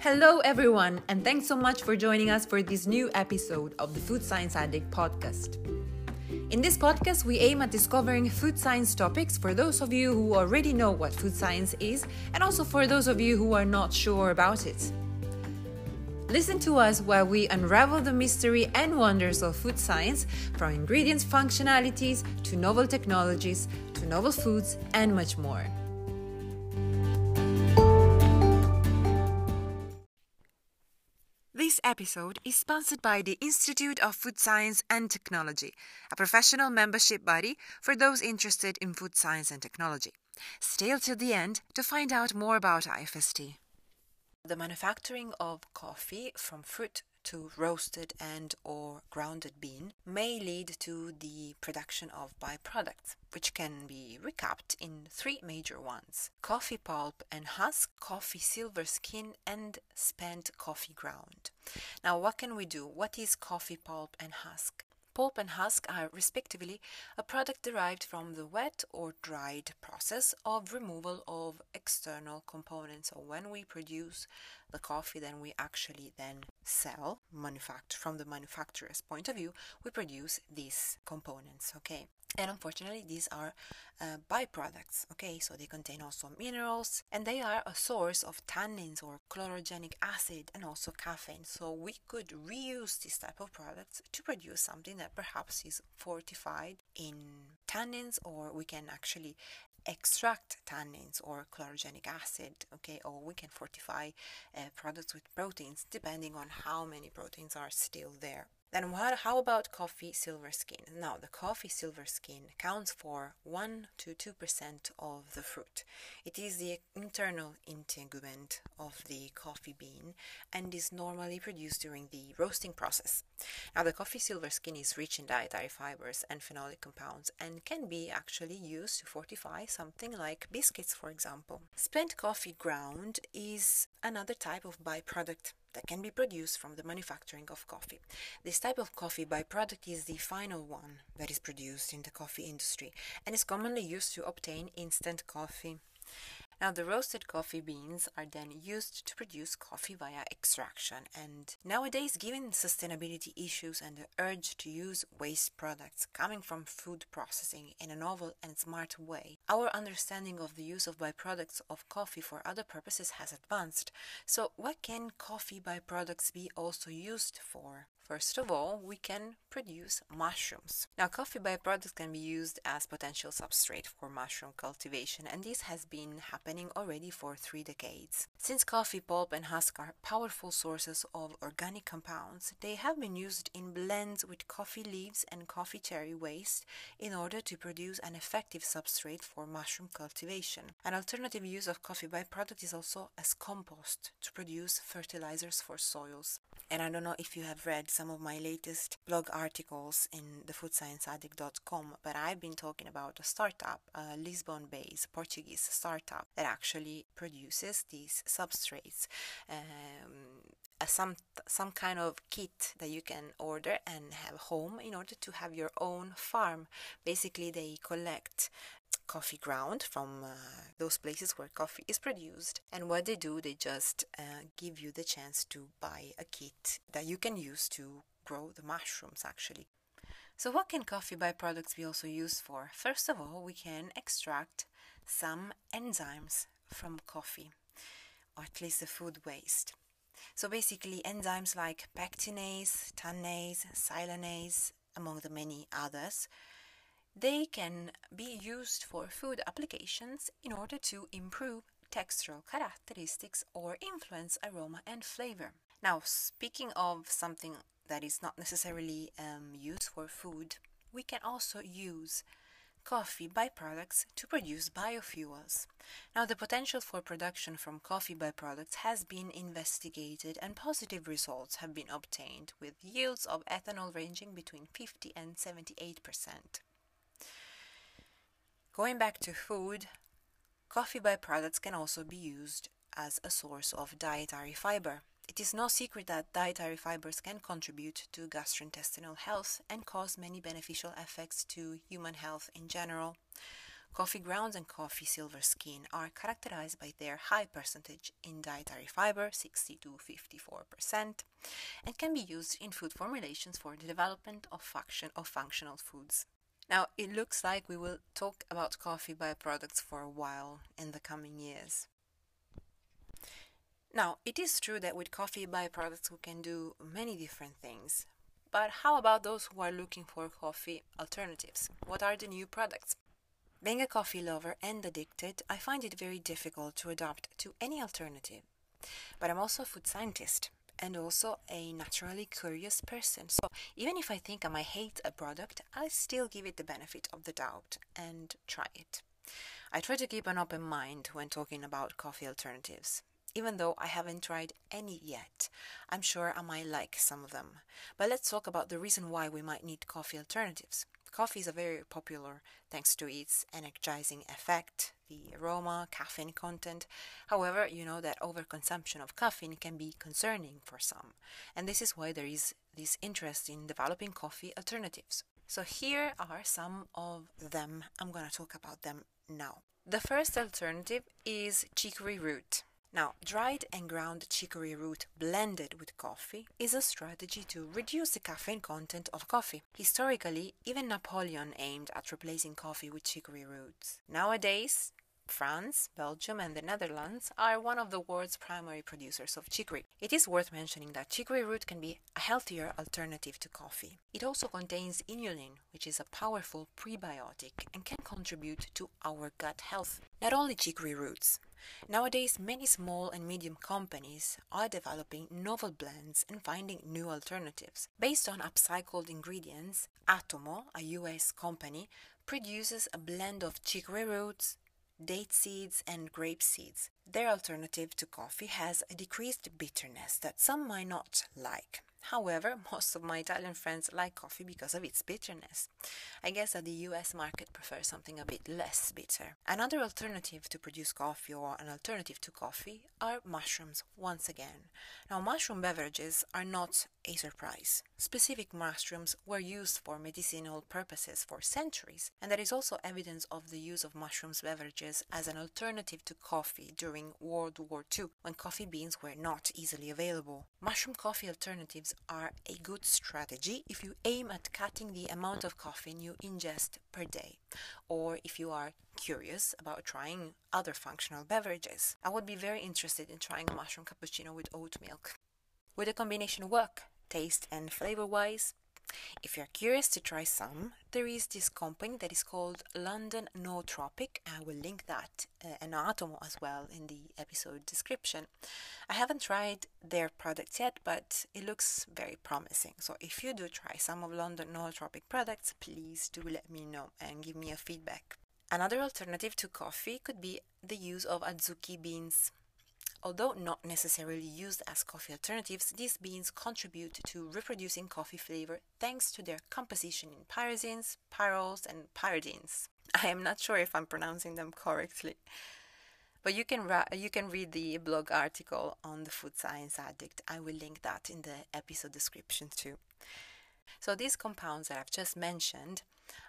Hello, everyone, and thanks so much for joining us for this new episode of the Food Science Addict podcast. In this podcast, we aim at discovering food science topics for those of you who already know what food science is, and also for those of you who are not sure about it. Listen to us while we unravel the mystery and wonders of food science, from ingredients functionalities to novel technologies to novel foods and much more. Episode is sponsored by the Institute of Food Science and Technology, a professional membership body for those interested in food science and technology. Stay till the end to find out more about IFST. The manufacturing of coffee from fruit to roasted and or grounded bean may lead to the production of byproducts which can be recapped in three major ones coffee pulp and husk coffee silver skin and spent coffee ground. Now what can we do? What is coffee pulp and husk? Pulp and husk are respectively a product derived from the wet or dried process of removal of external components. So when we produce the coffee, then we actually then sell, manufacture from the manufacturer's point of view, we produce these components. Okay, and unfortunately these are uh, byproducts okay so they contain also minerals and they are a source of tannins or chlorogenic acid and also caffeine so we could reuse this type of products to produce something that perhaps is fortified in tannins or we can actually extract tannins or chlorogenic acid okay or we can fortify uh, products with proteins depending on how many proteins are still there then what, how about coffee silver skin? Now, the coffee silver skin counts for 1 to 2% of the fruit. It is the internal integument of the coffee bean and is normally produced during the roasting process. Now, the coffee silver skin is rich in dietary fibers and phenolic compounds and can be actually used to fortify something like biscuits, for example. Spent coffee ground is another type of byproduct that can be produced from the manufacturing of coffee. This type of coffee byproduct is the final one that is produced in the coffee industry and is commonly used to obtain instant coffee. Now, the roasted coffee beans are then used to produce coffee via extraction. And nowadays, given sustainability issues and the urge to use waste products coming from food processing in a novel and smart way, our understanding of the use of byproducts of coffee for other purposes has advanced. So, what can coffee byproducts be also used for? First of all, we can produce mushrooms. Now, coffee byproducts can be used as potential substrate for mushroom cultivation, and this has been happening already for three decades. Since coffee pulp and husk are powerful sources of organic compounds, they have been used in blends with coffee leaves and coffee cherry waste in order to produce an effective substrate for mushroom cultivation. An alternative use of coffee byproduct is also as compost to produce fertilizers for soils. And I don't know if you have read some of my latest blog articles in thefoodscienceaddict.com, but I've been talking about a startup, a Lisbon based Portuguese startup that actually produces these substrates. Um, some some kind of kit that you can order and have home in order to have your own farm. Basically, they collect coffee ground from uh, those places where coffee is produced. And what they do, they just uh, give you the chance to buy a kit that you can use to grow the mushrooms actually. So, what can coffee byproducts be also used for? First of all, we can extract some enzymes from coffee, or at least the food waste. So, basically, enzymes like pectinase, tannase, xylanase, among the many others, they can be used for food applications in order to improve textural characteristics or influence aroma and flavor. Now, speaking of something that is not necessarily um, used for food, we can also use coffee byproducts to produce biofuels. Now, the potential for production from coffee byproducts has been investigated and positive results have been obtained with yields of ethanol ranging between 50 and 78 percent. Going back to food, coffee byproducts can also be used as a source of dietary fiber. It is no secret that dietary fibers can contribute to gastrointestinal health and cause many beneficial effects to human health in general. Coffee grounds and coffee silver skin are characterized by their high percentage in dietary fiber, 60 to 54%, and can be used in food formulations for the development of function of functional foods. Now, it looks like we will talk about coffee byproducts for a while in the coming years. Now, it is true that with coffee byproducts we can do many different things. But how about those who are looking for coffee alternatives? What are the new products? Being a coffee lover and addicted, I find it very difficult to adapt to any alternative. But I'm also a food scientist and also a naturally curious person. So even if I think I might hate a product, I still give it the benefit of the doubt and try it. I try to keep an open mind when talking about coffee alternatives. Even though I haven't tried any yet, I'm sure I might like some of them. But let's talk about the reason why we might need coffee alternatives. Coffee is a very popular thanks to its energizing effect, the aroma, caffeine content. However, you know that overconsumption of caffeine can be concerning for some, and this is why there is this interest in developing coffee alternatives. So here are some of them. I'm going to talk about them now. The first alternative is chicory root. Now, dried and ground chicory root blended with coffee is a strategy to reduce the caffeine content of coffee. Historically, even Napoleon aimed at replacing coffee with chicory roots. Nowadays, France, Belgium, and the Netherlands are one of the world's primary producers of chicory. It is worth mentioning that chicory root can be a healthier alternative to coffee. It also contains inulin, which is a powerful prebiotic and can contribute to our gut health. Not only chicory roots. Nowadays, many small and medium companies are developing novel blends and finding new alternatives. Based on upcycled ingredients, Atomo, a US company, produces a blend of chicory roots, date seeds, and grape seeds. Their alternative to coffee has a decreased bitterness that some might not like. However, most of my Italian friends like coffee because of its bitterness. I guess that the US market prefers something a bit less bitter. Another alternative to produce coffee or an alternative to coffee are mushrooms once again. Now, mushroom beverages are not a surprise. Specific mushrooms were used for medicinal purposes for centuries, and there is also evidence of the use of mushrooms beverages as an alternative to coffee during World War II when coffee beans were not easily available. Mushroom coffee alternatives are a good strategy if you aim at cutting the amount of caffeine you ingest per day, or if you are curious about trying other functional beverages. I would be very interested in trying a mushroom cappuccino with oat milk. Would the combination work, taste and flavor wise? If you're curious to try some, there is this company that is called London Nootropic. I will link that uh, and Atomo as well in the episode description. I haven't tried their products yet, but it looks very promising. So if you do try some of London Nootropic products, please do let me know and give me a feedback. Another alternative to coffee could be the use of azuki beans. Although not necessarily used as coffee alternatives, these beans contribute to reproducing coffee flavor thanks to their composition in pyrazines, pyrroles, and pyridines. I am not sure if I'm pronouncing them correctly. But you can ra- you can read the blog article on the food science addict. I will link that in the episode description too. So these compounds that I've just mentioned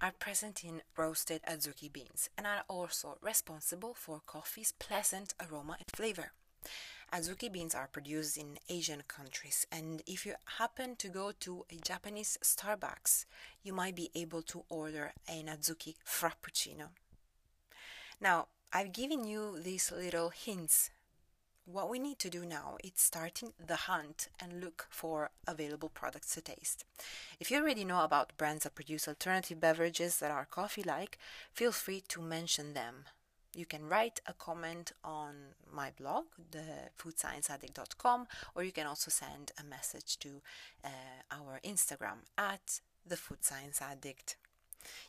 are present in roasted azuki beans and are also responsible for coffee's pleasant aroma and flavor. Azuki beans are produced in Asian countries, and if you happen to go to a Japanese Starbucks, you might be able to order an Azuki Frappuccino. Now, I've given you these little hints. What we need to do now is starting the hunt and look for available products to taste. If you already know about brands that produce alternative beverages that are coffee like, feel free to mention them you can write a comment on my blog, thefoodscienceaddict.com, or you can also send a message to uh, our Instagram at the Food Science Addict.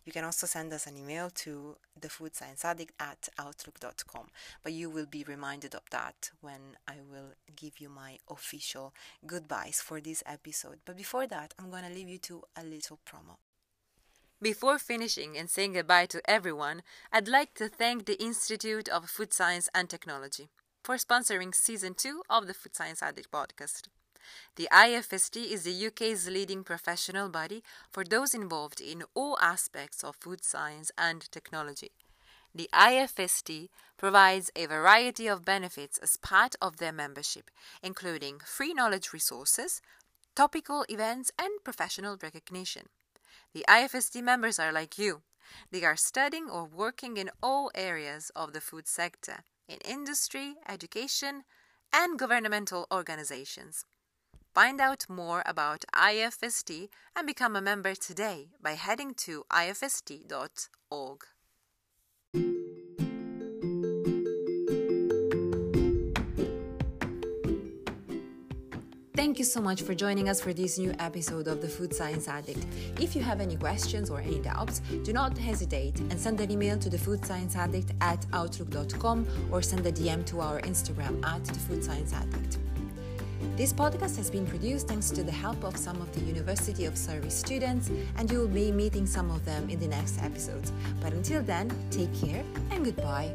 You can also send us an email to thefoodscienceaddict at outlook.com, but you will be reminded of that when I will give you my official goodbyes for this episode. But before that, I'm going to leave you to a little promo. Before finishing and saying goodbye to everyone, I'd like to thank the Institute of Food Science and Technology for sponsoring season 2 of the Food Science Addict podcast. The IFST is the UK's leading professional body for those involved in all aspects of food science and technology. The IFST provides a variety of benefits as part of their membership, including free knowledge resources, topical events, and professional recognition. The IFST members are like you. They are studying or working in all areas of the food sector, in industry, education, and governmental organizations. Find out more about IFST and become a member today by heading to ifst.org. Thank you so much for joining us for this new episode of the Food Science Addict. If you have any questions or any doubts, do not hesitate and send an email to the Food Science Addict at outlook.com or send a DM to our Instagram at the Food Science Addict. This podcast has been produced thanks to the help of some of the University of Surrey students, and you will be meeting some of them in the next episodes. But until then, take care and goodbye.